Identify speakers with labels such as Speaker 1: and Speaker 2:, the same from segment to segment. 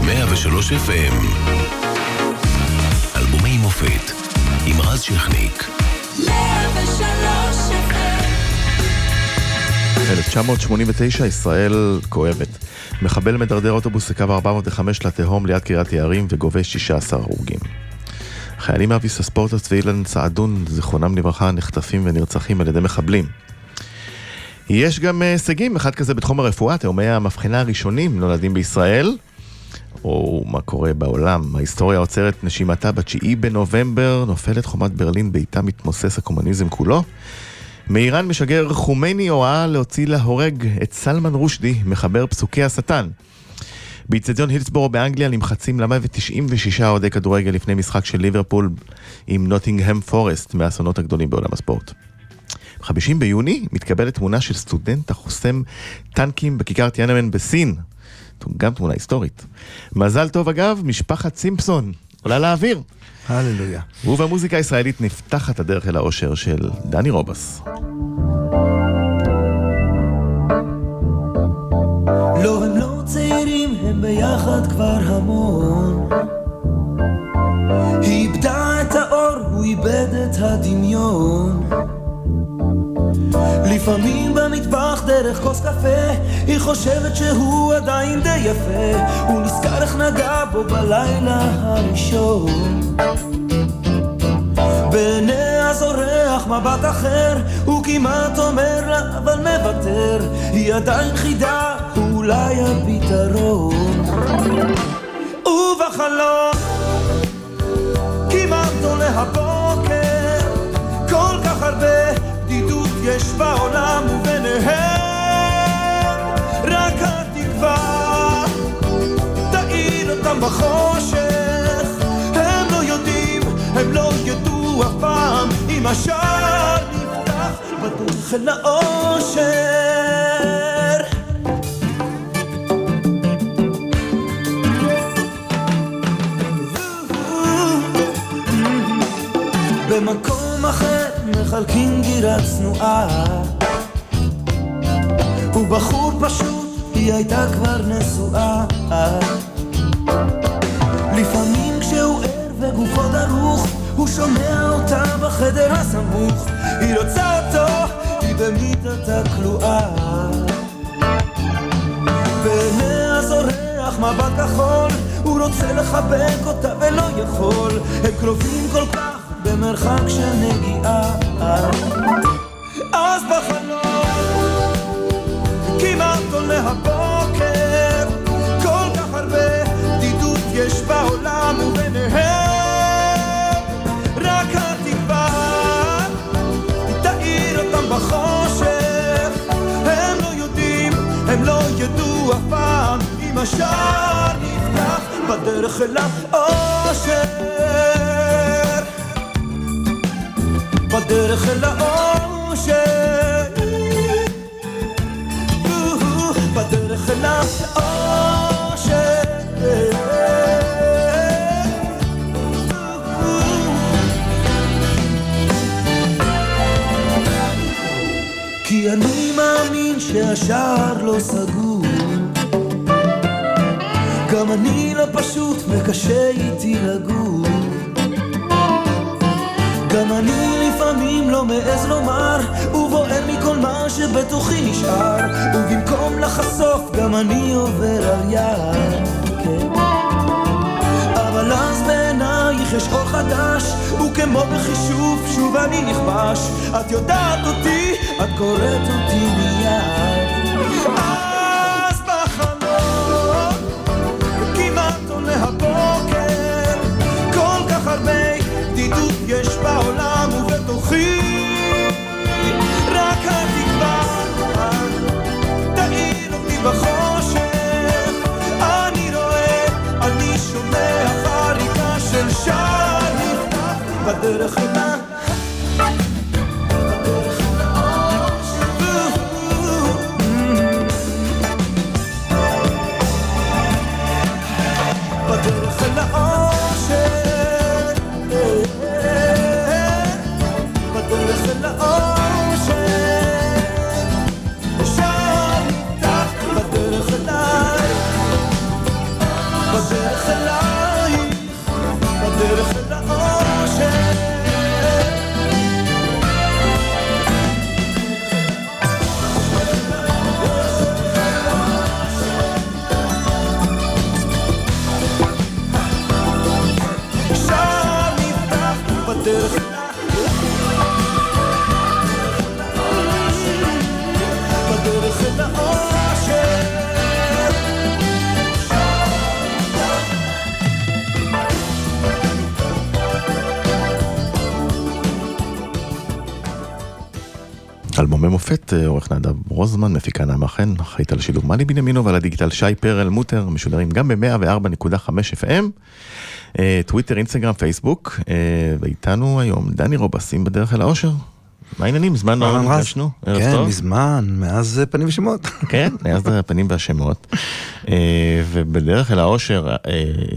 Speaker 1: ב-103 FM. אלבומי מופת עם רז שכניק.
Speaker 2: 1989, ישראל כואבת. מחבל מדרדר אוטובוס לקו 405 לתהום ליד קריית יערים וגובה 16 הרוגים. חיילים מאביס הספורט הצבאי לנצעדון, זיכרונם לברכה, נחטפים ונרצחים על ידי מחבלים. יש גם אה, הישגים, אחד כזה בתחום הרפואה, תאומי המבחנה הראשונים נולדים בישראל, או מה קורה בעולם. ההיסטוריה עוצרת נשימתה ב-9 בנובמבר, נופלת חומת ברלין, באיתה מתמוסס הקומוניזם כולו. מאיראן משגר חומייני הוראה להוציא להורג את סלמן רושדי, מחבר פסוקי השטן. באיצטדיון הילסבורו באנגליה נמחצים למוות 96 אוהדי כדורגל לפני משחק של ליברפול עם נוטינגהם פורסט, מהאסונות הגדולים בעולם הספורט. ב-50 ביוני מתקבלת תמונה של סטודנט החוסם טנקים בכיכר טיאנמן בסין. גם תמונה היסטורית. מזל טוב אגב, משפחת סימפסון עולה לאוויר.
Speaker 3: הללויה.
Speaker 2: ובמוזיקה הישראלית נפתחת הדרך אל האושר של דני רובס.
Speaker 4: לא, הם לא צעירים, הם ביחד כבר המון. היא איבדה את האור, הוא איבד את הדמיון. לפעמים במטבח דרך כוס קפה היא חושבת שהוא עדיין די יפה. הוא נזכר איך נגע בו בלילה הראשון. בעיניה זורח מבט אחר הוא כמעט אומר לה אבל מוותר היא עדיין חידה אולי הפתרון. ובחלום יש בעולם וביניהם רק התקווה. תאיר אותם בחושך הם לא יודעים, הם לא ידעו אף פעם. אם השער נפתח בדרך אל האושר במקום אחר מחלקים גירה צנועה. הוא בחור פשוט, היא הייתה כבר נשואה. לפעמים כשהוא ער וגופו דרוך הוא שומע אותה בחדר הסמוך. היא רוצה אותו, היא במיטתה כלואה בעיניה זורח מבט כחול הוא רוצה לחבק אותה ולא יכול. הם קרובים כל כך במרחק של נגיעה אז בחלום כמעט עולה הבוקר כל כך הרבה בדידות יש בעולם וביניהם רק התקווה תאיר אותם בחושך הם לא יודעים, הם לא ידעו אף פעם. אם השער נפתח בדרך אל האושר בדרך אל האושר אל האושר כי אני מאמין שהשער לא סגור. גם אני לא פשוט וקשה איתי לגור גם אני לפעמים לא מעז לומר, ובוער מכל מה שבתוכי נשאר, ובמקום לחשוף גם אני עובר על יד, כן. אבל אז בעינייך יש אור חדש, וכמו בחישוב שוב אני נכבש, את יודעת אותי, את קוראת אותי מיד. אז בחלום, כמעט עולה הבוקר, יש בעולם ובתוכי. רק התקווה תאיר אותי בחושך. אני רואה, אני שומע חריקה של שער. נפתח בדרך אליי
Speaker 2: מופת, אה, עורך נדב רוזמן, מפיקה נעמה חן, אחראית על שילוב מאלי בנימינו ועל הדיגיטל שי פרל מוטר, משודרים גם ב-104.5 FM, אה, טוויטר, אינסטגרם, פייסבוק, אה, ואיתנו היום דני רובסים בדרך אל האושר. מה העניינים? זמן לא נפגשנו?
Speaker 3: כן, מזמן, מאז פנים ושמות.
Speaker 2: כן, מאז הפנים והשמות. ובדרך אל האושר,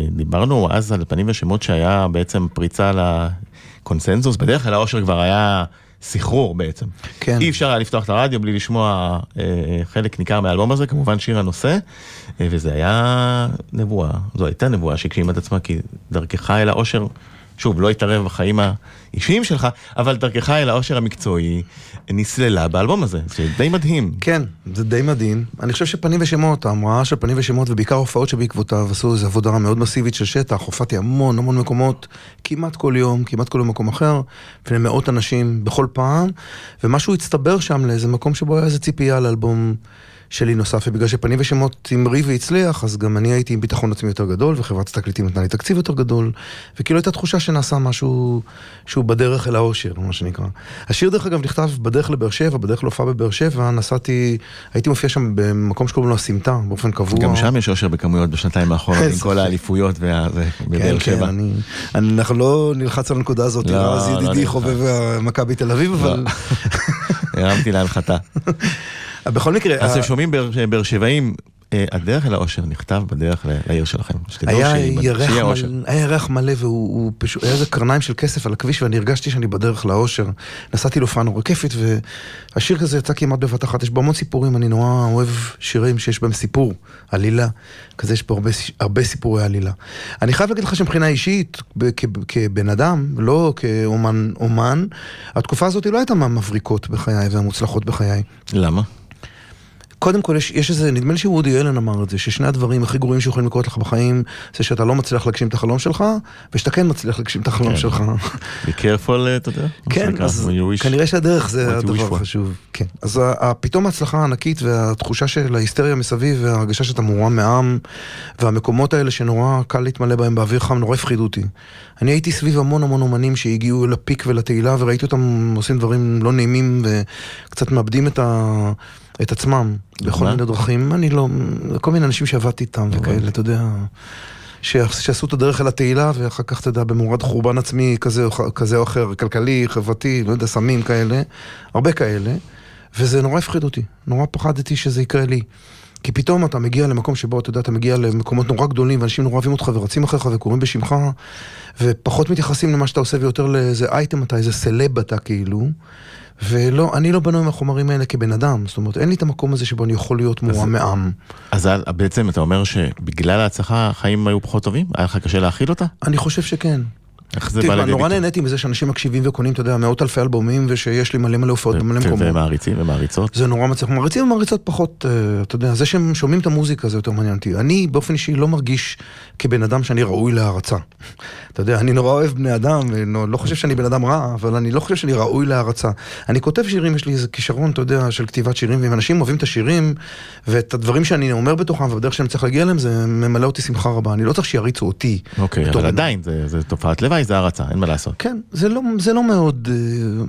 Speaker 2: דיברנו אז על פנים ושמות שהיה בעצם פריצה לקונסנזוס, בדרך אל האושר כבר היה... סחרור בעצם. כן. אי אפשר היה לפתוח את הרדיו בלי לשמוע אה, חלק ניכר מהאלבום הזה, כמובן שיר הנושא, אה, וזה היה נבואה, זו הייתה נבואה שהגשימה את עצמה, כי דרכך אל האושר שוב, לא התערב בחיים האישיים שלך, אבל דרכך אל העושר המקצועי נסללה באלבום הזה, זה די מדהים.
Speaker 3: כן, זה די מדהים. אני חושב שפנים ושמות, ההמראה של פנים ושמות, ובעיקר הופעות שבעקבותיו, עשו איזו עבודה מאוד מסיבית של שטח, הופעתי המון המון מקומות, כמעט כל יום, כמעט כל יום מקום אחר, לפני מאות אנשים בכל פעם, ומשהו הצטבר שם לאיזה מקום שבו היה איזה ציפייה לאלבום. שלי נוסף, ובגלל שפנים ושמות המריא והצליח, אז גם אני הייתי עם ביטחון עצמי יותר גדול, וחברת התקליטים נתנה לי תקציב יותר גדול, וכאילו הייתה תחושה שנעשה משהו שהוא בדרך אל האושר, מה שנקרא. השיר דרך אגב נכתב בדרך לבאר שבע, בדרך להופעה בבאר שבע, נסעתי, הייתי מופיע שם במקום שקוראים לו הסמטה, באופן קבוע.
Speaker 2: גם שם יש אושר בכמויות בשנתיים האחרונות, עם כל האליפויות בבאר
Speaker 3: כן, שבע. כן, אנחנו לא נלחץ על הנקודה הזאת, לא, אז לא ידידי חובב מכבי תל אביב, אבל...
Speaker 2: הרמתי להנחתה.
Speaker 3: בכל מקרה...
Speaker 2: אז אתם שומעים באר שבעים, אה, הדרך אל האושר נכתב בדרך לעיר שלכם.
Speaker 3: היה ירח מלא והוא פשוט, היה איזה קרניים של כסף על הכביש ואני הרגשתי שאני בדרך לאושר. נסעתי להופעה נורא כיפית והשיר כזה יצא כמעט בבת אחת. יש בו המון סיפורים, אני נורא אוהב שירים שיש בהם סיפור, עלילה. כזה יש פה הרבה, הרבה סיפורי עלילה. אני חייב להגיד לך שמבחינה אישית, כבן אדם, לא כאומן, אומן, התקופה הזאת לא הייתה מהמבריקות בחיי והמוצלחות בחיי.
Speaker 2: למה?
Speaker 3: קודם כל, יש, יש איזה, נדמה לי שוודי אלן אמר את זה, ששני הדברים הכי גרועים שיכולים לקרות לך בחיים, זה שאתה לא מצליח להגשים את החלום שלך, ושאתה כן מצליח להגשים את החלום כן. שלך.
Speaker 2: be careful, אתה יודע?
Speaker 3: כן, אז כנראה שהדרך זה הדבר החשוב. כן, אז פתאום ההצלחה הענקית והתחושה של ההיסטריה מסביב, וההרגשה שאתה מורם מעם, והמקומות האלה שנורא קל להתמלא בהם באוויר חם, נורא הפחידו אותי. אני הייתי סביב המון המון אומנים שהגיעו לפיק ולתהילה, וראיתי אותם עושים דברים לא נעימים, וקצת מאבדים את ה... את עצמם בכל מיני דרכים. אני לא, כל מיני אנשים שעבדתי איתם וכאלה, אתה יודע, שעשו את הדרך אל התהילה, ואחר כך, אתה יודע, במורד חורבן עצמי כזה, כזה או אחר, כלכלי, חברתי, לא יודע, סמים כאלה, הרבה כאלה, וזה נורא הפחיד אותי, נורא פחדתי שזה יקרה לי. כי פתאום אתה מגיע למקום שבו, אתה יודע, אתה מגיע למקומות נורא גדולים, ואנשים נורא אוהבים אותך ורצים אחריך וקוראים בשמך, ופחות מתייחסים למה שאתה עושה ויותר לאיזה אייטם אתה, איזה סלב אתה כאילו. ולא, אני לא בנוי מהחומרים האלה כבן אדם, זאת אומרת, אין לי את המקום הזה שבו אני יכול להיות מורם מעם.
Speaker 2: אז בעצם אתה אומר שבגלל ההצלחה החיים היו פחות טובים? היה לך קשה להכיל אותה?
Speaker 3: אני חושב שכן.
Speaker 2: איך זה בא לידי
Speaker 3: ביטוי? נורא נהניתי מזה שאנשים מקשיבים וקונים, אתה יודע, מאות אלפי אלבומים, ושיש לי מלא מלא הופעות במלא מקומות.
Speaker 2: ומעריצים ומעריצות?
Speaker 3: זה נורא מצליח. מעריצים ומעריצות פחות, אה, אתה יודע, זה שהם שומעים את המוזיקה זה יותר מעניין אותי. אני באופן אישי לא מרגיש כבן אדם שאני ראוי להערצה. אתה יודע, אני נורא אוהב בני אדם, ולא חושב שאני בן אדם רע, אבל אני לא חושב שאני ראוי להערצה. אני כותב שירים, יש לי איזה כישרון, אתה יודע, של כתיבת שירים, ואם אנשים אוהבים את השירים, ואת הדברים שאני אומר בתוכם, ובדרך שאני צריך להגיע אליהם, זה ממלא אותי שמחה רבה. אני לא צריך שיריצו אותי.
Speaker 2: אוקיי, אבל עדיין, זה, זה תופעת לוואי, זה הערצה, אין מה לעשות.
Speaker 3: כן, זה לא, זה לא מאוד, אה,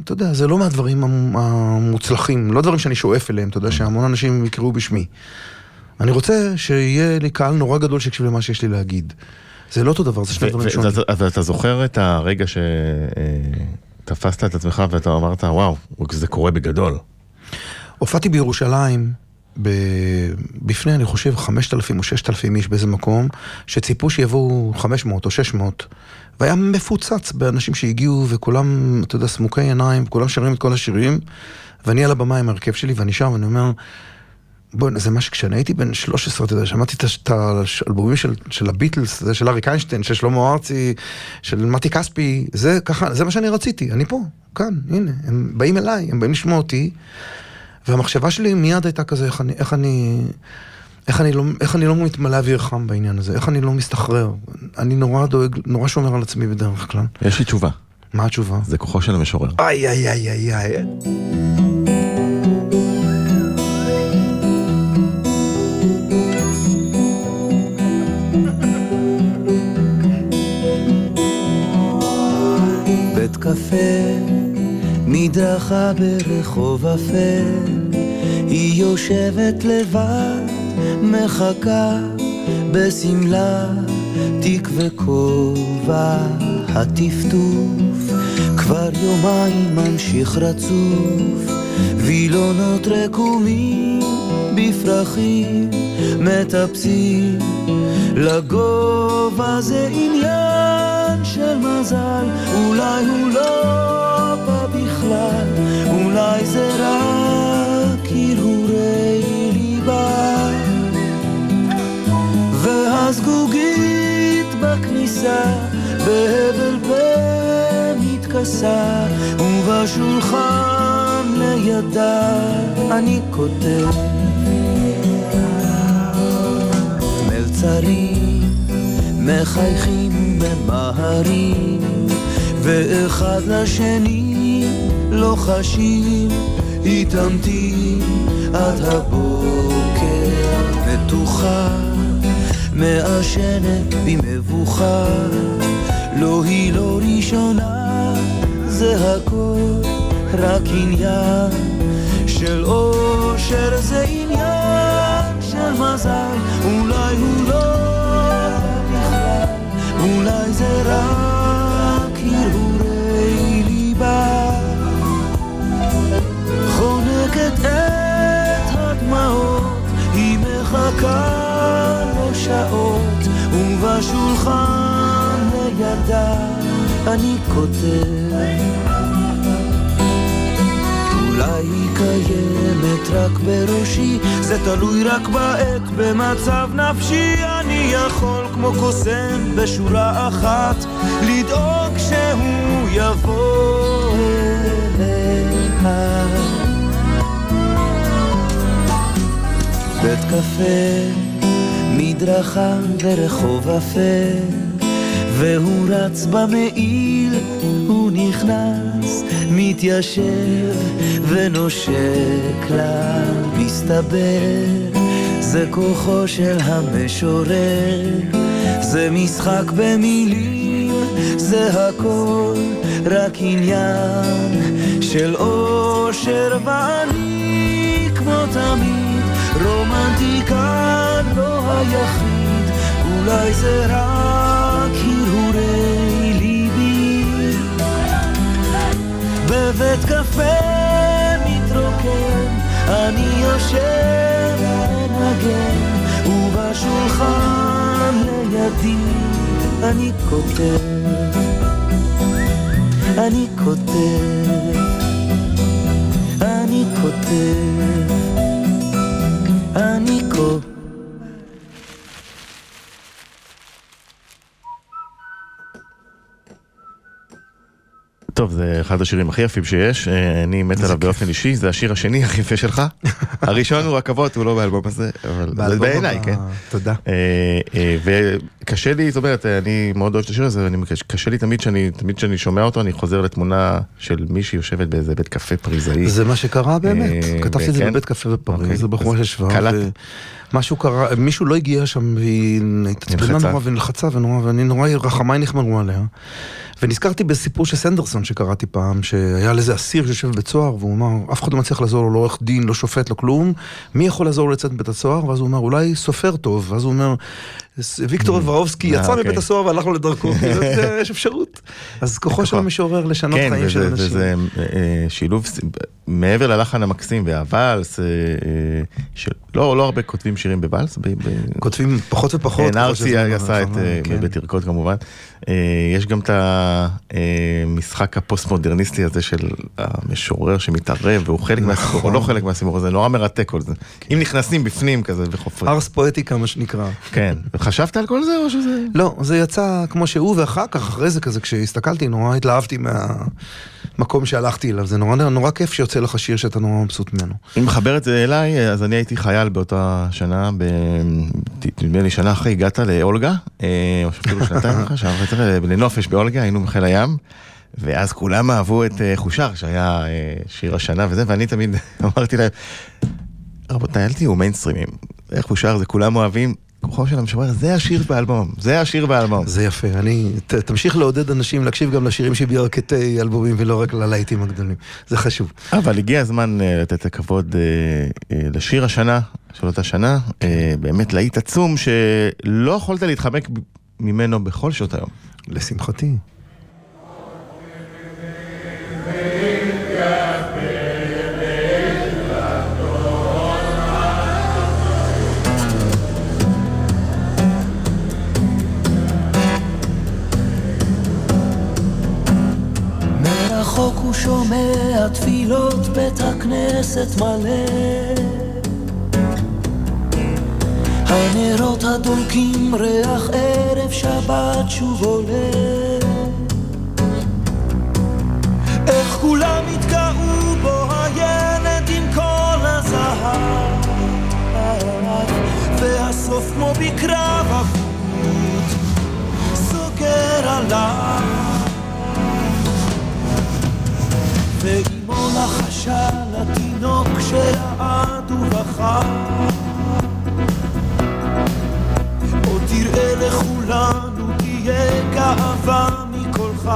Speaker 3: אתה יודע, זה לא מהדברים המוצלחים, לא דברים שאני שואף אליהם, אתה יודע, mm. שהמון אנשים יקראו בשמי. אני רוצה שיהיה לי קהל נורא גדול שיקשיב למה שיש לי להגיד. זה לא אותו דבר, זה שני דברים שונים.
Speaker 2: אז אתה זוכר את הרגע שתפסת את עצמך ואתה אמרת, וואו, זה קורה בגדול.
Speaker 3: הופעתי בירושלים. בפני, אני חושב, 5,000 או 6,000 איש באיזה מקום, שציפו שיבואו 500 או 600, והיה מפוצץ באנשים שהגיעו, וכולם, אתה יודע, סמוכי עיניים, כולם שרים את כל השירים, ואני על הבמה עם ההרכב שלי, ואני שם, ואני אומר, בואי, זה מה שכשאני הייתי בן 13, אתה יודע, שמעתי את האלבומים של, של הביטלס, זה של אריק איינשטיין, של שלמה ארצי, של מתי כספי, זה ככה, זה מה שאני רציתי, אני פה, כאן, הנה, הם באים אליי, הם באים לשמוע אותי, והמחשבה שלי מיד הייתה כזה, איך אני, איך אני, איך אני, לא, איך אני לא מתמלא אוויר חם בעניין הזה, איך אני לא מסתחרר. אני נורא דואג, נורא שומר על עצמי בדרך כלל.
Speaker 2: יש לי תשובה.
Speaker 3: מה התשובה?
Speaker 2: זה כוחו של המשורר.
Speaker 3: איי, איי, איי, איי, איי.
Speaker 5: בית קפה
Speaker 4: איתך ברחוב אפל, היא יושבת לבד, מחכה בשמלה, תיק וכובע, הטפטוף, כבר יומיים ממשיך רצוף, וילונות רקומים בפרחים מטפסים לגובה זה עניין של מזל, אולי הוא לא בא בכלל, אולי זה רק הרהורי ליבה. והזגוגית בכניסה, בהבל פה מתכסה, ובשולחן לידה אני כותב. מלצרים מחייכים וממהרים, ואחד לשני לוחשים, התעמתי עד הבוקר מתוחה, מעשנת במבוכה, לא היא לא ראשונה, זה הכל רק עניין של אושר, זה עניין של מזל, אולי הוא לא בכלל, אולי זה רק הרהורי ליבה. חונקת את הדמעות, היא מחכה לו שעות, ובשולחן לידה אני כותב. אולי היא קיימת רק בראשי, זה תלוי רק בעת, במצב נפשי. אני יכול כמו קוסם בשורה אחת, לדאוג שהוא יבוא אליה. בית קפה, מדרכה ורחוב אפל, והוא רץ במעיל, הוא נכנס, מתיישב ונושק לה, מסתבר, זה כוחו של המשורר, זה משחק במילים, זה הכל רק עניין של אושר ואני כמו תמיד, רומנטיקה לא היחיד, אולי זה רק בבית קפה מתרוקן, אני יושב ומנגן, ובשולחן לידי אני כותב, אני כותב, אני כותב, אני כותב.
Speaker 2: טוב, זה אחד השירים הכי יפים שיש, אה, אני מת עליו באופן אישי, זה השיר השני הכי יפה שלך. הראשון הוא רכבות, הוא לא באלבום הזה, אבל זה בעיניי, כן.
Speaker 3: תודה.
Speaker 2: אה, אה, וקשה לי, זאת אומרת, אני מאוד אוהב את השיר הזה, קשה לי תמיד שאני, תמיד שאני שומע אותו, אני חוזר לתמונה של מישהי יושבת באיזה בית קפה פריזאי.
Speaker 3: זה מה שקרה באמת, כתבתי את זה? בבית קפה בפריז,
Speaker 2: אוקיי.
Speaker 3: זה בחורה שישבה. משהו קרה, מישהו לא הגיע שם והיא התעצבנה. נורא ונלחצה ונורא, ואני נורא, רחמיי נחמרו עליה. ונזכרתי בסיפור של סנדרסון שקראתי פעם, שהיה לזה אסיר שיושב בבית סוהר, והוא אמר, אף אחד לא מצליח לעזור לו, לא עורך דין, לא שופט, לא כלום, מי יכול לעזור לו לצאת מבית הסוהר? ואז הוא אומר, אולי סופר טוב, ואז הוא אומר, ויקטור וורובסקי
Speaker 2: אה,
Speaker 3: יצא
Speaker 2: אוקיי.
Speaker 3: מבית הסוהר והלך לו לדרכו, כאילו, יש אפשרות. אז כוחו של המשורר לשנות
Speaker 2: כן,
Speaker 3: חיים של אנשים.
Speaker 2: וזה אה, שילוב, ס- מעבר ללחן המקסים והוואלס, אה, אה, שלא לא הרבה כותבים שירים בוואלס,
Speaker 3: כותבים פחות ופחות.
Speaker 2: כן, ארצי
Speaker 3: שהזמן
Speaker 2: עשה את
Speaker 3: עבר,
Speaker 2: אה,
Speaker 3: כן.
Speaker 2: בתרכות כמובן. אה, יש גם את המשחק הפוסט-מודרניסטי הזה של המשורר שמתערב, והוא חלק מהסיפור, או לא חלק מהסיפור הזה, נורא מרתק כל זה. אם נכנסים בפנים כזה וחופרים.
Speaker 3: ארס פואטיקה מה שנקרא.
Speaker 2: כן. חשבת על כל זה או שזה...
Speaker 3: לא, זה יצא כמו שהוא, ואחר כך, אחרי זה כזה, כשהסתכלתי, נורא התלהבתי מהמקום שהלכתי אליו. זה נורא, נורא כיף שיוצא לך שיר שאתה נורא מבסוט ממנו.
Speaker 2: אם מחבר את זה אליי, אז אני הייתי חייל באותה שנה, נדמה לי שנה אחרי הגעת לאולגה, אה, או אפילו שנתיים אחרי, שנה וחצי אחרי, לנופש באולגה, היינו בחיל הים. ואז כולם אהבו את אה, חושר, שהיה אה, שיר השנה וזה, ואני תמיד אמרתי להם, רבותיי, אל תהיו מיינסטרימים. חושר זה כולם אוהבים, הבכור של המשורר, זה השיר באלבום, זה השיר באלבום.
Speaker 3: זה יפה, אני, ת, תמשיך לעודד אנשים להקשיב גם לשירים שבירכתי אלבומים ולא רק ללהיטים הגדולים, זה חשוב.
Speaker 2: אבל הגיע הזמן uh, לתת את הכבוד uh, לשיר השנה, של אותה שנה, באמת להיט עצום שלא יכולת להתחמק ממנו בכל שעות היום.
Speaker 3: לשמחתי.
Speaker 4: מרחוק הוא שומע תפילות בית הכנסת מלא. הנרות הדולקים ריח ערב שבת שוב עולה. איך כולם התגאו בו הילד עם כל הזהב והסוף כמו בקרב אבוד סוגר עליו ואימו לחשה לתינוק שרעד ובכה. עוד תראה לכולנו תהיה גאווה מקולך.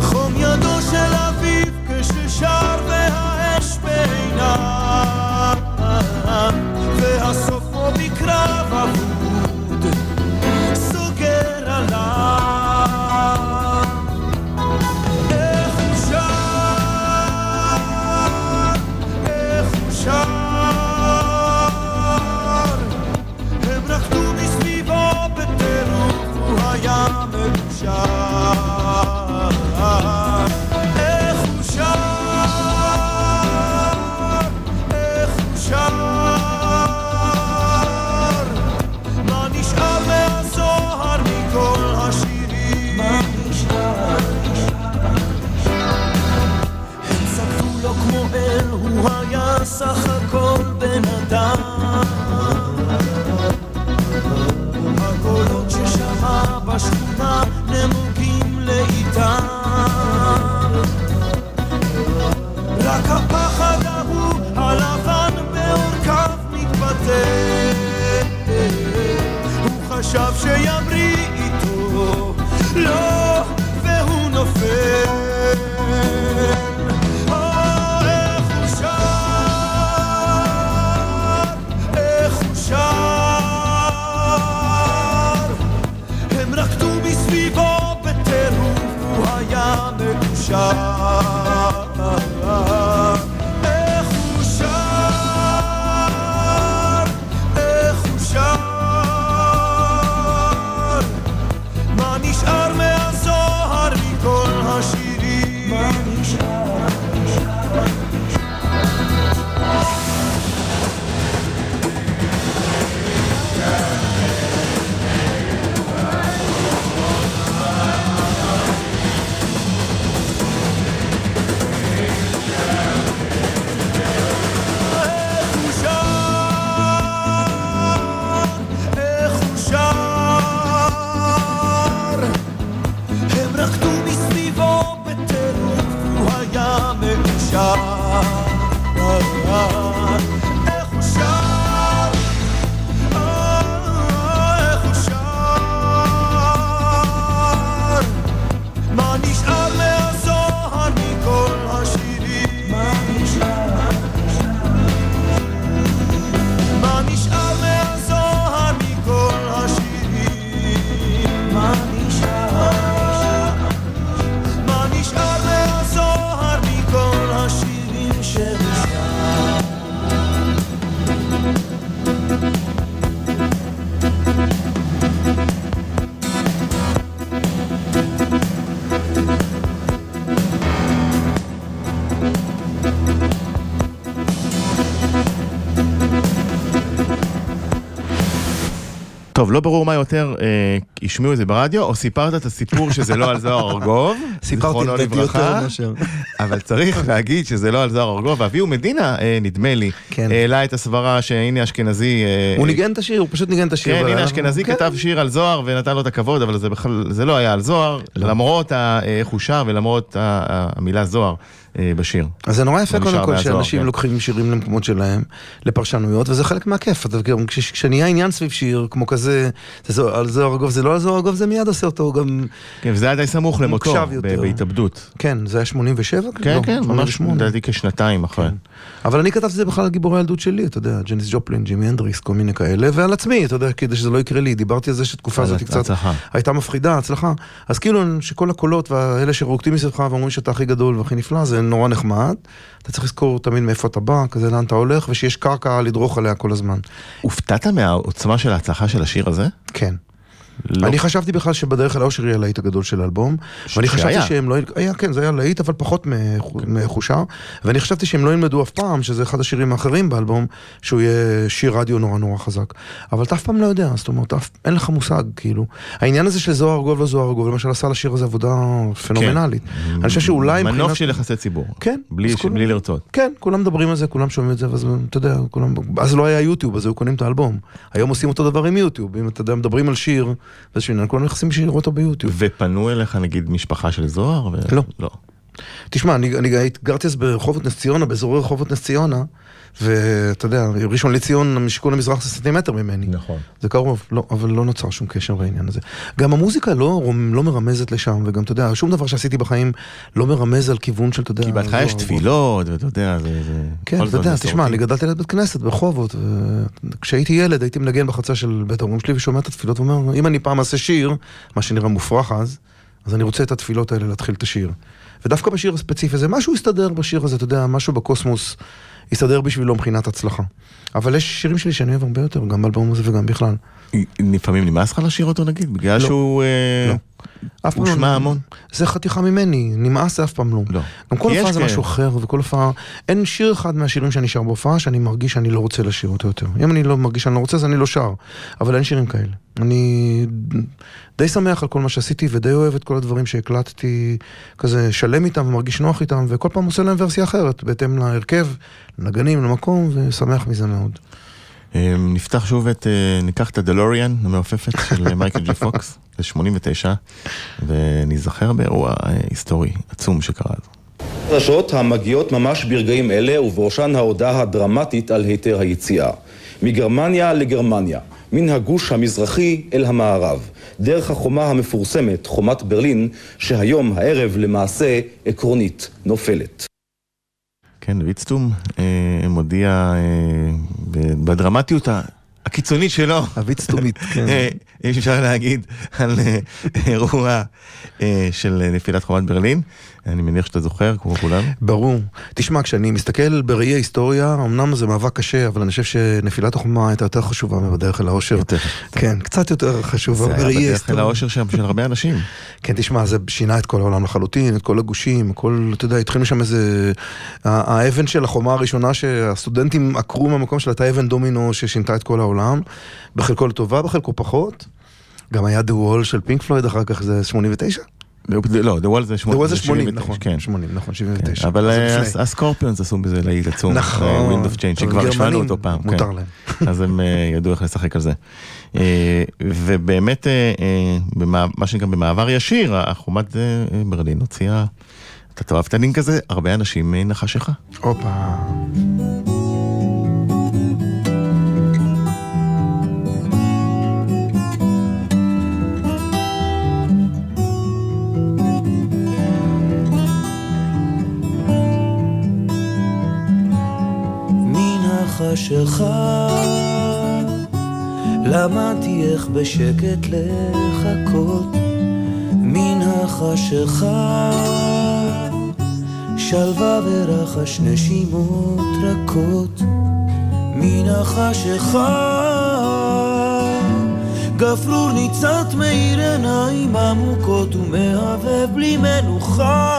Speaker 4: חום ידו של אביו כששר והאש בעיניו
Speaker 2: טוב, לא ברור מה יותר, אה, השמיעו את זה ברדיו, או סיפרת את הסיפור שזה לא על זוהר ארגוב, זיכרונו לברכה. אבל צריך להגיד שזה לא על זוהר ארגוב, ואביהו מדינה, אה, נדמה לי,
Speaker 3: כן.
Speaker 2: העלה את הסברה שהנה אשכנזי... אה,
Speaker 3: הוא ניגן את השיר, הוא פשוט ניגן את השיר.
Speaker 2: כן, הנה אשכנזי
Speaker 3: כן.
Speaker 2: כתב שיר על זוהר ונתן לו את הכבוד, אבל זה בכלל, זה לא היה על זוהר,
Speaker 3: לא.
Speaker 2: למרות איך הוא שר ולמרות המילה זוהר. אה, בשיר.
Speaker 3: אז זה נורא יפה קודם כל שאנשים כן. לוקחים שירים למקומות שלהם, לפרשנויות, וזה חלק מהכיף. כשנהיה עניין סביב שיר כמו כזה, זה על זוהר אגוב, זה לא על זוהר אגוב, זה מיד עושה אותו גם...
Speaker 2: כן, וזה היה די סמוך למותו, בהתאבדות.
Speaker 3: כן, זה היה 87?
Speaker 2: כן, לא, כן, ממש, לדעתי כשנתיים אחרי. כן.
Speaker 3: אבל אני כתבתי את זה בכלל על גיבורי הילדות שלי, אתה יודע, ג'ניס ג'ופלין, ג'ימי הנדריס, כל מיני כאלה, ועל עצמי, אתה יודע, כדי שזה לא יקרה לי, דיברתי על זה שתקופה הזאת קצת הייתה מפחידה, הצלחה. אז כאילו שכל הקולות והאלה שרוקדים מסביבך ואומרים שאתה הכי גדול והכי נפלא, זה נורא נחמד. אתה צריך לזכור תמיד מאיפה אתה בא, כזה לאן אתה הולך, ושיש קרקע לדרוך עליה כל הזמן.
Speaker 2: הופתעת מהעוצמה של ההצלחה של השיר הזה?
Speaker 3: כן. לא. אני חשבתי בכלל שבדרך אל האושר יהיה הלהיט הגדול של האלבום. ואני חשבתי שהם לא... היה, כן, זה היה להיט, אבל פחות מחושר. ואני חשבתי שהם לא ילמדו אף פעם, שזה אחד השירים האחרים באלבום, שהוא יהיה שיר רדיו נורא נורא חזק. אבל אתה אף פעם לא יודע, זאת אומרת, אין לך מושג, כאילו. העניין הזה של זוהר גוב לא זוהר גוב, למשל עשה לשיר הזה עבודה פנומנלית. כן. אני חושב שאולי
Speaker 2: מבחינת... מנוף של יחסי ציבור.
Speaker 3: כן.
Speaker 2: בלי, כולם, בלי לרצות.
Speaker 3: כן, כולם מדברים על זה, כולם שומעים את זה, ואז אתה יודע, כולם... אז לא היה יוטיוב, אז היו קונים את האלבום. היום עושים אותו דבר עם יוטיוב, אם אתה יודע, מדברים על שיר, כולם נכנסים בשביל לראות אותו ביוטיוב.
Speaker 2: ופנו אליך נגיד משפחה של זוהר? ו...
Speaker 3: לא. לא. תשמע, אני, אני גרתי אז ברחובות נס ציונה, באזורי רחובות נס ציונה, ואתה יודע, ראשון לציון, משכון המזרח זה סנטימטר ממני.
Speaker 2: נכון.
Speaker 3: זה קרוב, לא, אבל לא נוצר שום קשר בעניין הזה. גם המוזיקה לא, לא מרמזת לשם, וגם, אתה יודע, שום דבר שעשיתי בחיים לא מרמז על כיוון של, אתה יודע...
Speaker 2: כי בהתחלה יש תפילות, ואתה יודע, זה... זה
Speaker 3: כן, אתה יודע, תשמע, אני גדלתי ליד בית כנסת ברחובות, וכשהייתי ילד הייתי מנגן בחצה של בית ההורים שלי ושומע את התפילות ואומר, אם אני פעם אעשה שיר, מה שנראה מופרך אז, אז אני רוצה את התפילות האלה להתחיל את השיר. ודווקא בשיר הספציפי הזה, משהו הסתדר בשיר הזה, אתה יודע, משהו בקוסמוס הסתדר בשבילו מבחינת הצלחה. אבל יש שירים שלי שאני אוהב הרבה יותר, גם באלבום הזה וגם בכלל.
Speaker 2: לפעמים נמאס לך לשיר אותו נגיד? בגלל לא, שהוא... אה, לא. אף פעם לא. הושמע המון?
Speaker 3: זה חתיכה ממני, נמאס זה אף פעם לא. לא. גם כל הופעה זה משהו אחר, וכל הופעה... אין שיר אחד מהשירים שאני שר בהופעה שאני מרגיש שאני לא רוצה לשיר אותו יותר. אם אני לא מרגיש שאני לא רוצה, אז אני לא שר. אבל אין שירים כאלה. אני די שמח על כל מה שעשיתי, ודי אוהב את כל הדברים שהקלטתי, כזה שלם איתם ומרגיש נוח איתם, וכל פעם עושה להם ורסיה אחרת, בהתאם להרכב, לנגנים, למקום, ושמח מזה מאוד.
Speaker 2: אמ, נפתח שוב את, אה, ניקח את הדלוריאן המעופפת של מייקל ג'י פוקס, זה 89, ונזכר באירוע אה, היסטורי עצום שקרה אז.
Speaker 6: חדשות המגיעות ממש ברגעים אלה, ובראשן ההודעה הדרמטית על היתר היציאה. מגרמניה לגרמניה, מן הגוש המזרחי אל המערב, דרך החומה המפורסמת, חומת ברלין, שהיום הערב למעשה עקרונית נופלת.
Speaker 2: כן, ויצטום אה, מודיע אה, בדרמטיות הקיצונית שלו.
Speaker 3: הוויצטומית, כן.
Speaker 2: אה, אפשר להגיד על אה, אירוע אה, של נפילת חומת ברלין. אני מניח שאתה זוכר, כמו כולם.
Speaker 3: ברור. תשמע, כשאני מסתכל בראי ההיסטוריה, אמנם זה מאבק קשה, אבל אני חושב שנפילת החומה הייתה יותר חשובה מבדרך אל האושר. יותר. כן, קצת יותר חשובה
Speaker 2: בראי ההיסטוריה. זה היה בדרך אל האושר של הרבה אנשים.
Speaker 3: כן, תשמע, זה שינה את כל העולם לחלוטין, את כל הגושים, הכל, אתה יודע, התחילו שם איזה... האבן של החומה הראשונה שהסטודנטים עקרו מהמקום שלה, הייתה אבן דומינו ששינתה את כל העולם, בחלקו לטובה, בחלקו פחות. גם היה The Wall של פינק פלויד אחר כך, זה 89?
Speaker 2: לא, The Wall זה 80,
Speaker 3: זה 80, נכון, כן. 80, נכון, 79.
Speaker 2: כן, אבל אה, הסקורפיונס עשו בזה להיט עצום.
Speaker 3: נכון.
Speaker 2: Wind of Change, שכבר השמענו אותו פעם.
Speaker 3: מותר כן.
Speaker 2: להם. אז הם אה, ידעו איך לשחק על זה. אה, ובאמת, מה שנקרא במעבר ישיר, החומת ברלין הוציאה את התואפתנין כזה, הרבה אנשים נחשיכה.
Speaker 3: הופה.
Speaker 4: החשיכה למדתי איך בשקט לחכות מן החשיכה שלווה ורחש נשימות רכות מן החשיכה גפרור ניצת מאיר עיניים עמוקות ומהבהב בלי מנוחה.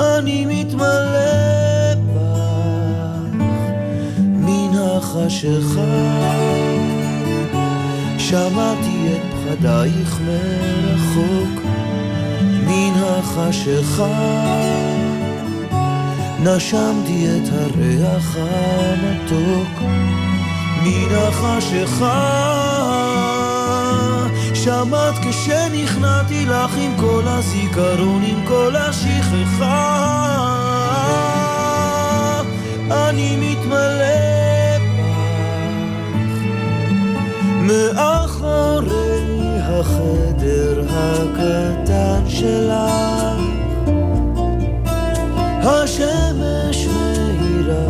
Speaker 4: אני מתמלא החשיכה שמעתי את פחדייך מרחוק מן החשיכה נשמתי את הריח המתוק מן החשיכה שמעת כשנכנעתי לך עם כל הזיכרון, עם כל השכחה. אני מתמלא מאחורי החדר הקטן שלך. השמש מאירה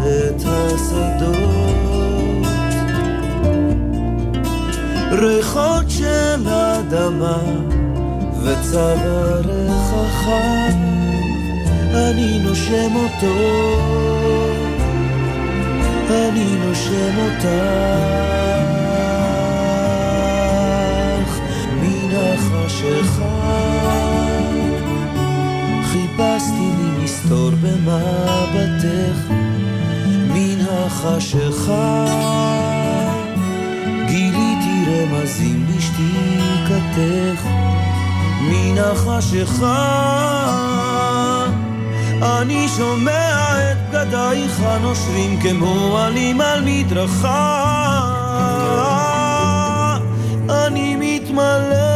Speaker 4: את השדות. ריחות של אדמה וצווארך החם אני נושם אותו. אני נושם אותך החשיכה חיפשתי לי מסתור במבטך מן החשיכה גיליתי רמזים בשתיקתך מן החשיכה אני שומע את בגדייך הנושרים כמו עלים על מדרכה. אני מתמלא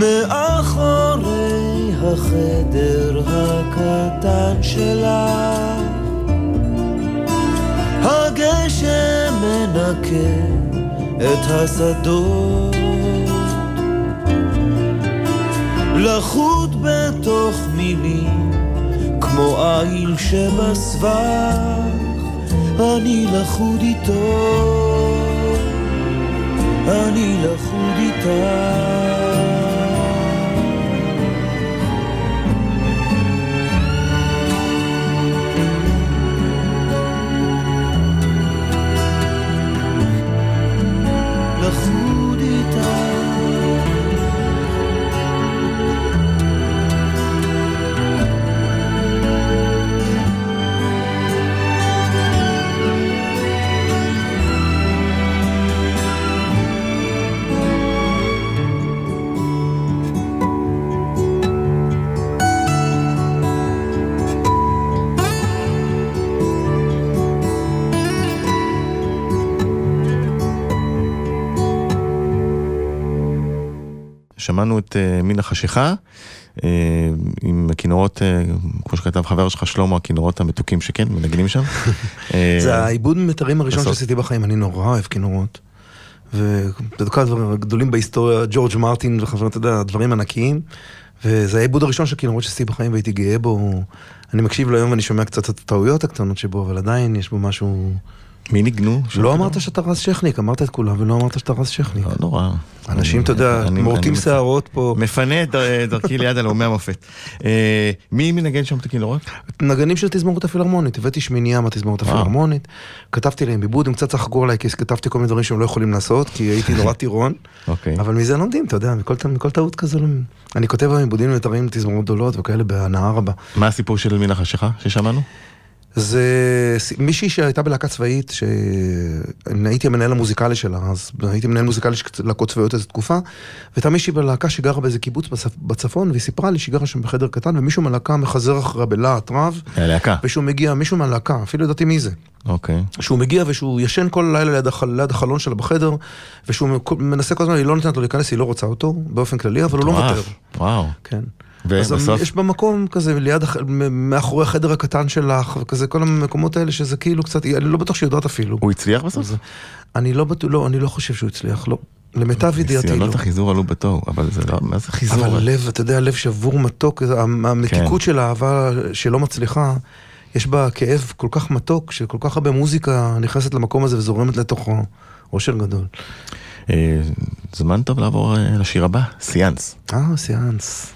Speaker 4: מאחורי החדר הקטן שלה הגשם מנקה את השדות. לחוט בתוך מילים כמו עיל שבסבך אני לחוד איתו אני לחוד איתך
Speaker 2: שמענו את uh, מן החשיכה, uh, עם הכינורות, uh, כמו שכתב חבר שלך שלמה, הכינורות המתוקים שכן, מנגנים שם.
Speaker 3: זה העיבוד מיתרים הראשון שעשיתי בחיים, אני נורא אוהב כינורות. ובכל הדברים הגדולים בהיסטוריה, ג'ורג' מרטין וחברים, אתה יודע, דברים ענקיים. וזה העיבוד הראשון של כינורות שעשיתי בחיים והייתי גאה בו. אני מקשיב לו היום ואני שומע קצת את הטעויות הקטנות שבו, אבל עדיין יש בו משהו...
Speaker 2: מי ניגנו?
Speaker 3: לא אמרת שאתה רז שכניק, אמרת את כולם ולא אמרת שאתה רז שכניק.
Speaker 2: לא נורא.
Speaker 3: אנשים, אתה יודע, מורטים שערות פה.
Speaker 2: מפנה את דרכי ליד הלאומי המופת. אה, מי מנגן שם את הכינורות?
Speaker 3: נגנים של תזמורת הפילהרמונית, הבאתי שמינייה מהתזמורת הפילהרמונית, כתבתי להם עיבוד, הם קצת צחקו עליי, כי כתבתי כל מיני דברים שהם לא יכולים לעשות, כי הייתי נורא טירון,
Speaker 2: אוקיי.
Speaker 3: אבל מזה לומדים, אתה יודע, מכל טעות כזה אני כותב היום עיבודים מיותרים לתזמורות גדולות וכאלה בהנאה רבה.
Speaker 2: מה הסיפור של מן החשיכה ששמענו?
Speaker 3: זה מישהי שהייתה בלהקה צבאית, שהייתי המנהל המוזיקלי שלה, אז הייתי מנהל מוזיקלי של להקות צבאיות איזו תקופה, והייתה מישהי בלהקה שגרה באיזה קיבוץ בצפון, והיא סיפרה לי שהיא גרה שם בחדר קטן, ומישהו מהלהקה מחזר אחריה בלהט רב.
Speaker 2: מהלהקה.
Speaker 3: ושהוא מגיע, מישהו מהלהקה, אפילו ידעתי מי זה.
Speaker 2: אוקיי.
Speaker 3: שהוא מגיע ושהוא ישן כל לילה ליד, החל, ליד החלון שלה בחדר, ושהוא מנסה כל הזמן, היא לא נותנת לו להיכנס, היא לא רוצה אותו, באופן כללי, אבל הוא לא מוותר.
Speaker 2: וואו.
Speaker 3: כן.
Speaker 2: ובסוף?
Speaker 3: אז יש במקום כזה, ליד, מאחורי החדר הקטן שלך, וכזה כל המקומות האלה שזה כאילו קצת, אני לא בטוח שהיא יודעת אפילו.
Speaker 2: הוא הצליח בסוף?
Speaker 3: אני לא בטוח, לא, אני לא חושב שהוא הצליח, לא. למיטב ידיעתי לא.
Speaker 2: ניסיונות החיזור עלו בתוהו, אבל זה לא, מה זה חיזור?
Speaker 3: אבל לב, אתה יודע, לב שבור מתוק, המתיקות של האהבה שלא מצליחה, יש בה כאב כל כך מתוק, שכל כך הרבה מוזיקה נכנסת למקום הזה וזורמת לתוכו. אושר גדול.
Speaker 2: זמן טוב לעבור לשיר הבא, סיאנס.
Speaker 3: אה, סיאנס.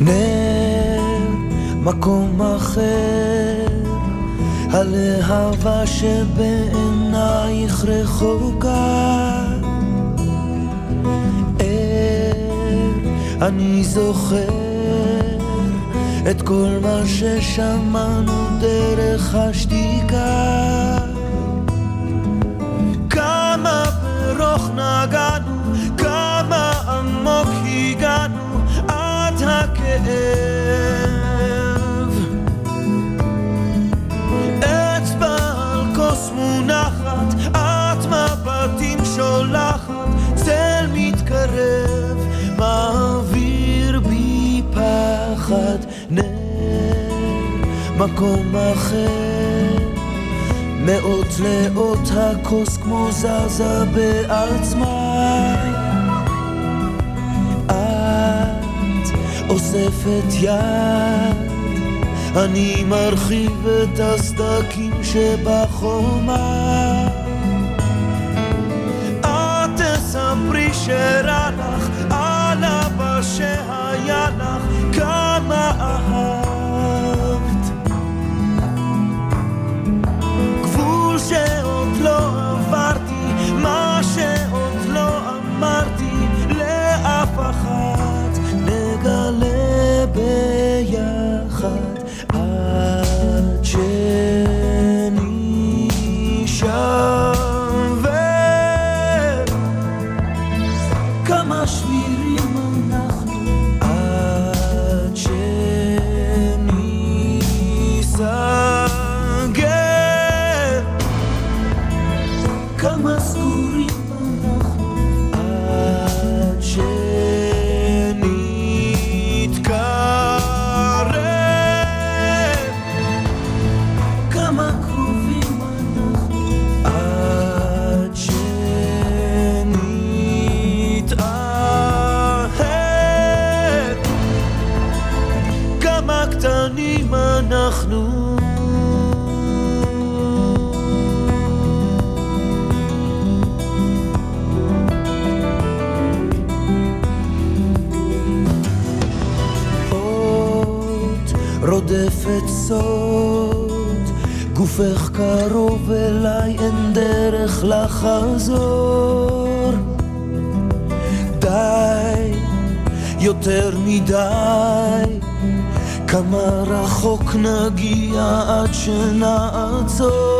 Speaker 4: נר, מקום אחר, הלהבה שבעינייך רחוקה. ער, אני זוכר את כל מה ששמענו דרך השתיקה. כמה ברוך נגענו, כמה עמוק הגענו, הכאב. אצבע על כוס מונחת, את מבטים שולחת, צל מתקרב, מעביר בי פחד, נר מקום אחר. מאות לאות הכוס כמו זזה בעצמה אוספת יד, אני מרחיב את הסדקים שבחומה. את תספרי שרע לך על אבא שהיה לך גופך קרוב אליי, אין דרך לחזור. די, יותר מדי, כמה רחוק נגיע עד שנעצור.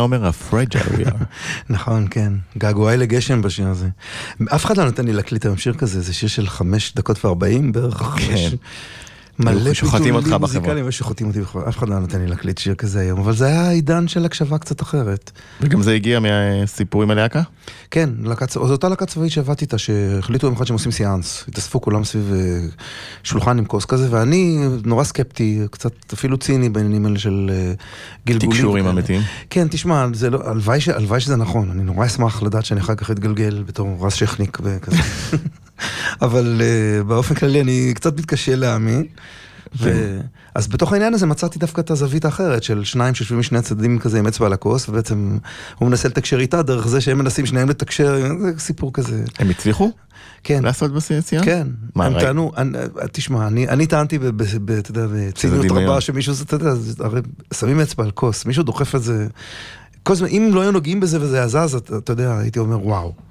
Speaker 2: אומר, הפרג'ל we are.
Speaker 3: נכון, כן. געגועי לגשם בשיר הזה. אף אחד לא נתן לי להקליט היום שיר כזה, זה שיר של חמש דקות וארבעים בערך.
Speaker 2: כן.
Speaker 3: מלא
Speaker 7: פיתולים
Speaker 3: מוזיקליים, שוחטים אותי בחברה, אף אחד לא נותן לי להקליט שיר כזה היום, אבל זה היה עידן של הקשבה קצת אחרת.
Speaker 7: וגם זה הגיע מהסיפורים על להקה?
Speaker 3: כן, זו אותה להקה צבאית שעבדתי איתה, שהחליטו יום אחד שהם עושים סיאנס, התאספו כולם סביב אה, שולחן עם כוס כזה, ואני נורא סקפטי, קצת אפילו ציני בעניינים האלה של אה, גלגולים.
Speaker 7: תקשורים אמיתיים?
Speaker 3: כן, תשמע, זה לא, הלוואי שזה נכון, אני נורא אשמח לדעת שאני אחר כך אתגלגל בתור רז שכניק וכזה. אבל uh, באופן כללי אני קצת מתקשה להאמין. ו... אז בתוך העניין הזה מצאתי דווקא את הזווית האחרת של שניים שיושבים משני הצדדים כזה עם אצבע על הכוס, ובעצם הוא מנסה לתקשר איתה דרך זה שהם מנסים שניהם לתקשר, זה סיפור כזה.
Speaker 7: הם הצליחו?
Speaker 3: כן.
Speaker 7: לעשות בסיאנס?
Speaker 3: כן. מה, הם טענו, תשמע, אני, אני טענתי, אתה יודע, בציניות רבה שמישהו, אתה יודע, הרי שמים אצבע על כוס, מישהו דוחף את זה. כל הזמן, אם לא היו נוגעים בזה וזה היה זז, אתה יודע, הייתי אומר וואו.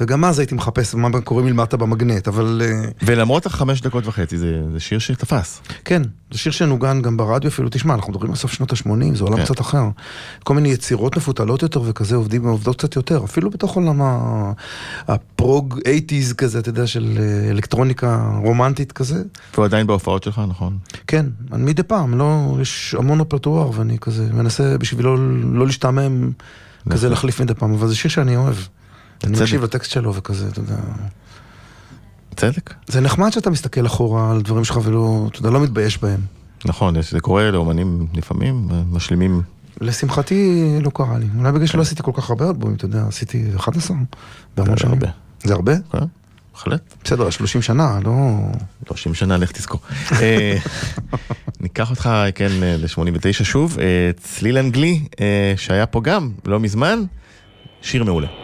Speaker 3: וגם אז הייתי מחפש מה קורה מלמטה במגנט, אבל... אה,
Speaker 7: ולמרות החמש דקות וחצי, זה, זה שיר שתפס.
Speaker 3: כן, זה שיר שנוגן גם ברדיו אפילו, תשמע, אנחנו מדברים על סוף שנות ה-80, זה עולם כן. קצת אחר. כל מיני יצירות מפותלות יותר וכזה, עובדים ועובדות קצת יותר, אפילו בתוך עולם הפרוג 80's כזה, אתה יודע, של אה, אלקטרוניקה רומנטית כזה.
Speaker 7: והוא עדיין בהופעות שלך, נכון?
Speaker 3: כן, אני מדי פעם, לא, יש המון הפלטואר, ואני כזה מנסה בשביל לא, לא להשתעמם, כזה נכון. להחליף מדי פעם, אבל זה שיר שאני אוהב. אני מקשיב לטקסט שלו וכזה, אתה יודע.
Speaker 7: צדק.
Speaker 3: זה נחמד שאתה מסתכל אחורה על דברים שלך ולא, אתה יודע, לא מתבייש בהם.
Speaker 7: נכון, זה קורה לאומנים לפעמים, משלימים.
Speaker 3: לשמחתי לא קרה לי. אולי בגלל שלא עשיתי כל כך הרבה אלבומים, אתה יודע, עשיתי 11 בהמון שנים. זה הרבה?
Speaker 7: כן, בהחלט.
Speaker 3: בסדר, 30 שנה, לא...
Speaker 7: 30 שנה, לך תזכור. אה, ניקח אותך, כן, ל-89 שוב. אה, צליל אנגלי, אה, שהיה פה גם לא מזמן, שיר מעולה.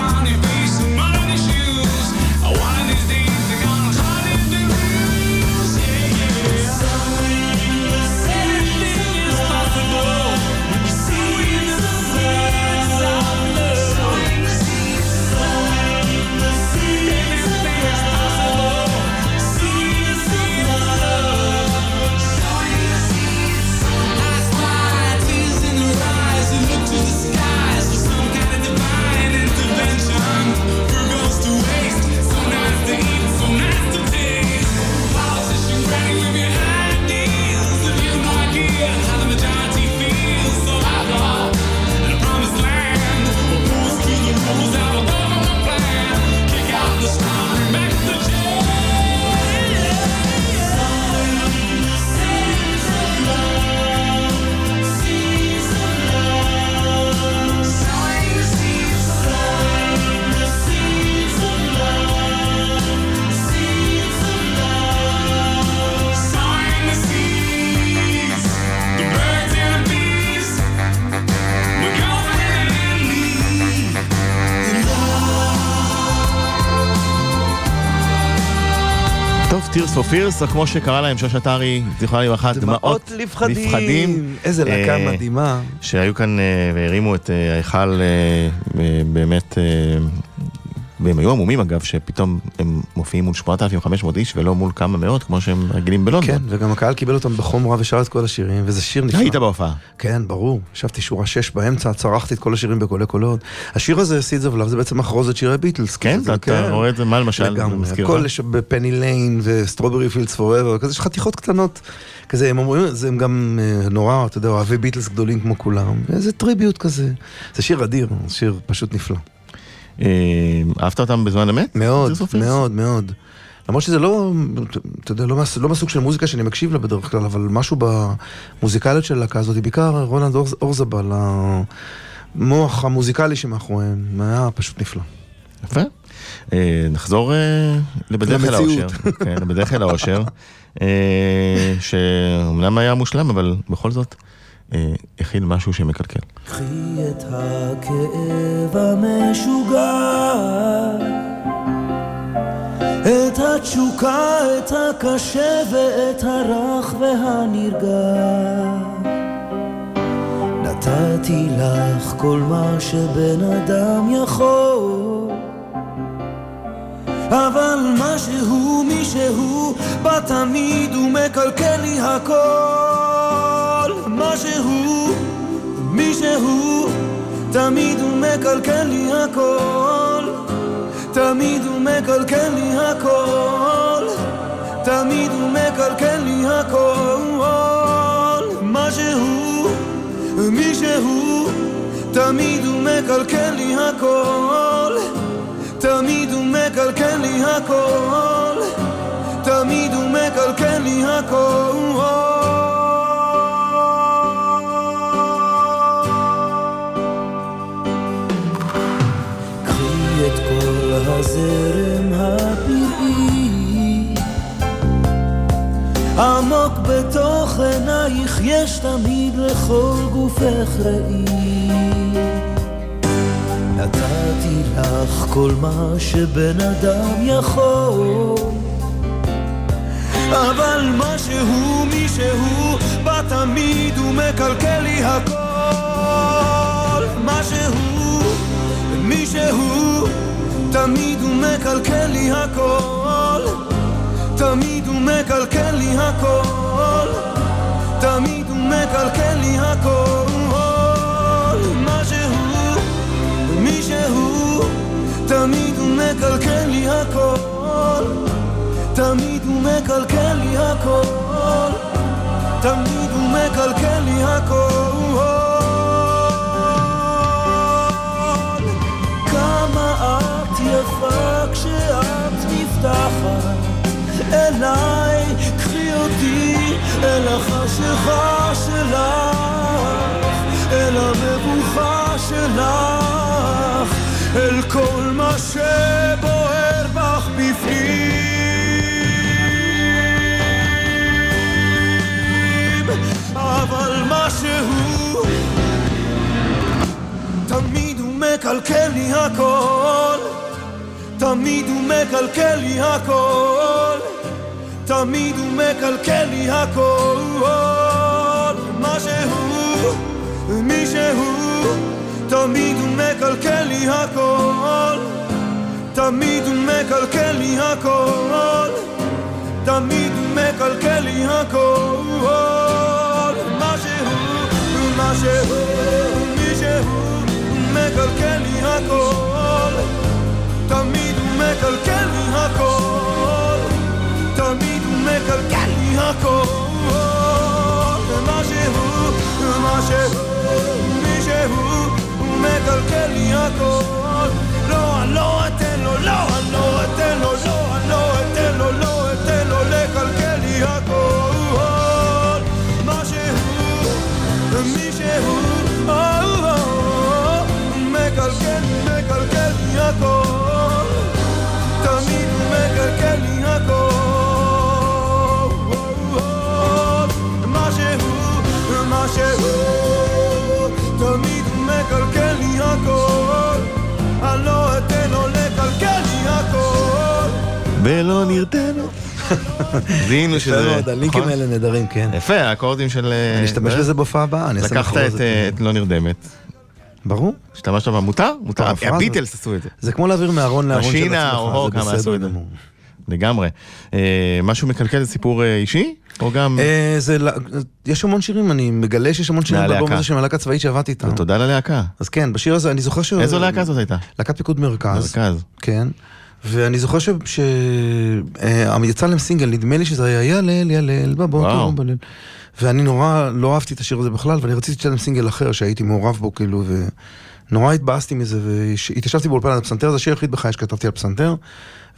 Speaker 7: פירס, או כמו שקרא להם שוש עטרי, זיכרונה לברכה,
Speaker 3: דמעות לפחדים. איזה להקה אה, מדהימה.
Speaker 7: שהיו כאן אה, והרימו את אה, ההיכל באמת והם היו עמומים אגב, שפתאום הם מופיעים מול 8,500 איש ולא מול כמה מאות, כמו שהם רגילים בלונדון.
Speaker 3: כן, וגם הקהל קיבל אותם בחום רב ושר את כל השירים, וזה שיר נפלא.
Speaker 7: היית בהופעה.
Speaker 3: כן, ברור. ישבתי שורה 6 באמצע, צרחתי את כל השירים בקולי קולות. השיר הזה, of Love, זה בעצם מחרוזת שירי ביטלס.
Speaker 7: כן, אתה כן. רואה את זה, מה למשל?
Speaker 3: לגמרי, הכל ב-Penny Lane ו-Strawberry Fields Forever, כזה יש חתיכות קטנות. כזה, הם אומרים, זה הם גם אה, נורא, אתה יודע, אוהבי ביטלס גדולים כמו כולם, וזה tribute כזה. זה שיר אדיר, שיר פשוט נפלא.
Speaker 7: אה, אהבת אותם בזמן אמת?
Speaker 3: מאוד, מאוד, מאוד. למרות שזה לא, אתה יודע, לא, לא מהסוג של מוזיקה שאני מקשיב לה בדרך כלל, אבל משהו במוזיקליות של הלהקה הזאת, בעיקר רולנד אורזבל, המוח המוזיקלי שמאחוריהם, היה פשוט נפלא.
Speaker 7: יפה. אה, נחזור אה, לבדרך אל האושר. כן, לבדרך אל האושר, שאומנם היה מושלם, אבל בכל זאת. הכין משהו שמקלקל.
Speaker 4: קחי את הכאב המשוגע, את התשוקה, את הקשה ואת הרך והנרגע. נתתי לך כל מה שבן אדם יכול אבל משהו, מישהו, בא תמיד ומקלקל לי הכל משהו, מישהו, תמיד הוא מקלקל לי הכל. תמיד הוא מקלקל לי הכל. תמיד הוא מקלקל לי הכל. משהו, מישהו, תמיד הוא מקלקל לי הכל. תמיד הוא מקלקל לי הכל. תמיד הוא מקלקל לי הכל בתוך עינייך יש תמיד לכל גופך ראי נתתי לך כל מה שבן אדם יכול. אבל משהו מישהו בא תמיד ומקלקל לי הכל. משהו מישהו תמיד הוא מקלקל לי הכל. תמיד הוא מקלקל לי הכל. תמיד הוא מקלקל לי הכל. משהו, מישהו תמיד הוא מקלקל לי הכל. תמיד הוא מקלקל לי הכל. תמיד הוא מקלקל לי הכל החשיכה שלך, אל המבוכה שלך, אל כל מה שבוער בך בפנים. אבל משהו תמיד הוא מקלקל לי הכל תמיד הוא מקלקל לי הכל, תמיד הוא מקלקל לי הכל. מה שהוא, מי שהוא, תמיד הוא מקלקל לי הכל, תמיד הוא מקלקל לי הכל, תמיד הוא מקלקל לי הכל. מה שהוא, מה שהוא, מי שהוא, מקלקל לי הכל. תמיד הוא מקלקל לי הכל, תמיד
Speaker 2: ולא נרתנו זיהינו שזה...
Speaker 3: מאוד, הלינקים האלה נהדרים, כן.
Speaker 2: יפה, האקורדים של...
Speaker 3: אני אשתמש בזה בהופעה הבאה, אני אעשה
Speaker 2: לקחת את לא נרדמת.
Speaker 3: ברור.
Speaker 2: השתמשת בה מותר? מותר. הביטלס עשו את זה.
Speaker 3: זה כמו להעביר מארון לארון של עצמך.
Speaker 2: משינה או כמה עשו את זה. לגמרי. אה, משהו מקלקל זה סיפור אה, אישי? או גם...
Speaker 3: אה, זה, יש המון שירים, אני מגלה שיש המון שירים באלבום הזה של הלהקה צבאית שעבדתי איתם.
Speaker 2: ותודה ללהקה.
Speaker 3: אז כן, בשיר הזה, אני זוכר ש...
Speaker 2: איזו להקה זאת הייתה?
Speaker 3: להקת פיקוד מרכז.
Speaker 2: מרכז.
Speaker 3: כן. ואני זוכר שיצא להם סינגל, נדמה לי שזה היה ילל, ילל, בבוקר, בליל. ואני נורא לא אהבתי את השיר הזה בכלל, ואני רציתי שיצא להם סינגל אחר שהייתי מעורב בו, כאילו, ונורא התבאסתי מזה, והתיישבתי באולפן על הפסנתר, זה השיר היחיד בחיי שכתבתי על פסנתר.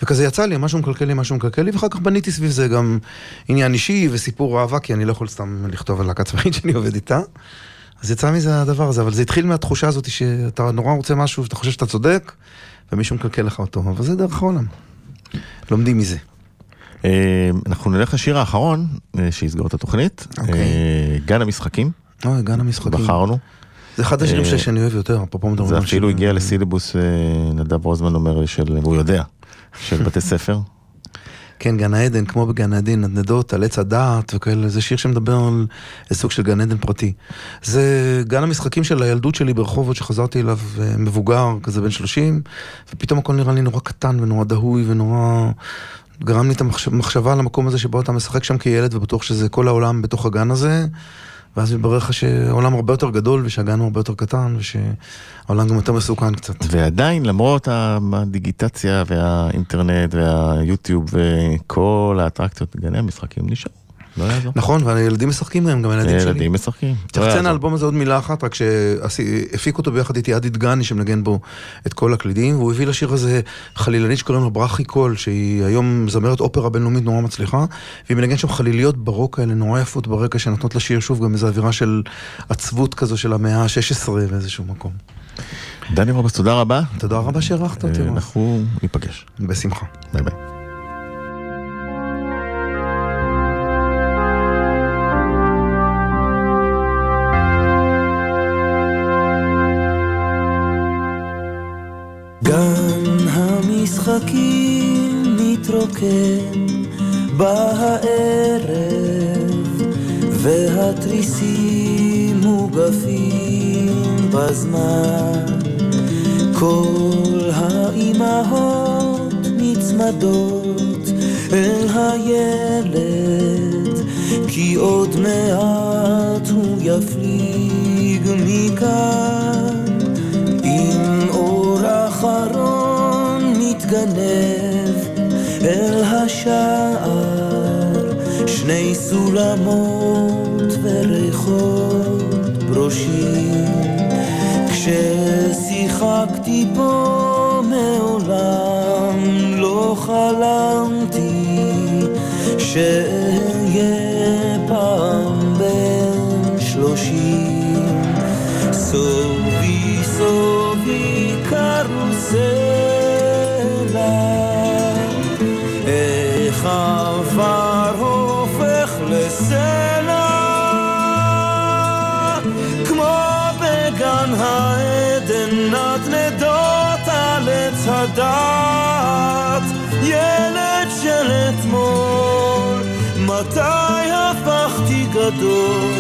Speaker 3: וכזה יצא לי, משהו מקלקל לי, משהו מקלקל לי, ואחר כך בניתי סביב זה גם עניין אישי וסיפור אהבה, כי אני לא יכול סתם לכתוב על להקה צבאית שאני עובד איתה. אז יצא מזה הדבר הזה, אבל זה התחיל מהתחושה הזאת שאתה נורא רוצה משהו ואתה חושב שאתה צודק, ומישהו מקלקל לך אותו, אבל זה דרך העולם. לומדים מזה.
Speaker 2: אה, אנחנו נלך לשיר האחרון אה, שיסגור את התוכנית, אוקיי. אה, גן המשחקים.
Speaker 3: גן המשחקים.
Speaker 2: בחרנו.
Speaker 3: זה אחד השירים שאני אוהב יותר, אפרופו מדברים
Speaker 2: על זה אפילו הגיע לסילבוס, נדב רוזמן אומר לי, והוא יודע, של בתי ספר.
Speaker 3: כן, גן העדן, כמו בגן העדן, נדנדות על עץ הדעת וכאלה, זה שיר שמדבר על סוג של גן עדן פרטי. זה גן המשחקים של הילדות שלי ברחובות, שחזרתי אליו אה, מבוגר, כזה בן 30, ופתאום הכל נראה לי נורא קטן ונורא דהוי ונורא... גרם לי את המחשבה על המקום הזה שבו אתה משחק שם כילד ובטוח שזה כל העולם בתוך הגן הזה. ואז מתברר לך שהעולם הרבה יותר גדול ושהגן הוא הרבה יותר קטן ושהעולם גם יותר מסוכן קצת.
Speaker 2: ועדיין, למרות הדיגיטציה והאינטרנט והיוטיוב וכל האטרקציות, גני המשחקים נשארו. לא יעזור.
Speaker 3: נכון, והילדים משחקים מהם, גם הילדים שלי.
Speaker 2: ילדים משחקים.
Speaker 3: צריך לציין האלבום הזה עוד מילה אחת, רק שהפיק אותו ביחד איתי עדי דגני, שמנגן בו את כל הקלידים, והוא הביא לשיר הזה חלילנית שקוראים לו ברכי קול, שהיא היום זמרת אופרה בינלאומית נורא מצליחה, והיא מנגן שם חליליות ברוק האלה נורא יפות ברקע, שנותנות לשיר שוב גם איזו אווירה של עצבות כזו של המאה ה-16 באיזשהו מקום.
Speaker 2: דני רובס, תודה רבה.
Speaker 3: תודה רבה שהערכת אותי.
Speaker 2: אנחנו ניפגש.
Speaker 3: בשמחה.
Speaker 2: ביי ביי.
Speaker 4: משחקים מתרוקן בערב והתריסים מוגפים בזמן. כל האימהות נצמדות אל הילד כי עוד מעט הוא יפליג מכאן. עם אור אחרון מתגנב אל השער, שני סולמות וריחות ברושים. כששיחקתי פה מעולם לא חלמתי שאהיה עץ הדעת ילד של אתמול מתי הפכתי גדול?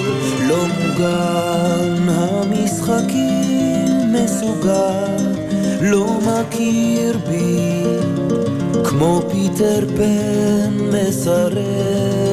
Speaker 4: לא מוגן המשחקים מסוגל לא מכיר בי כמו פיטר פן מסרב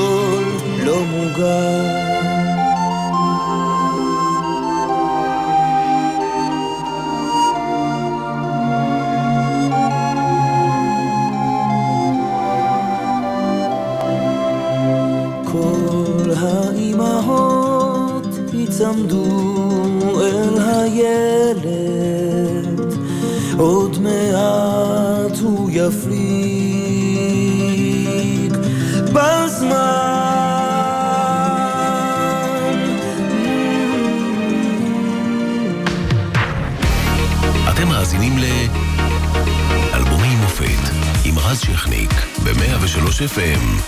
Speaker 4: מוגן. כל האימהות יצמדו אל
Speaker 8: FM.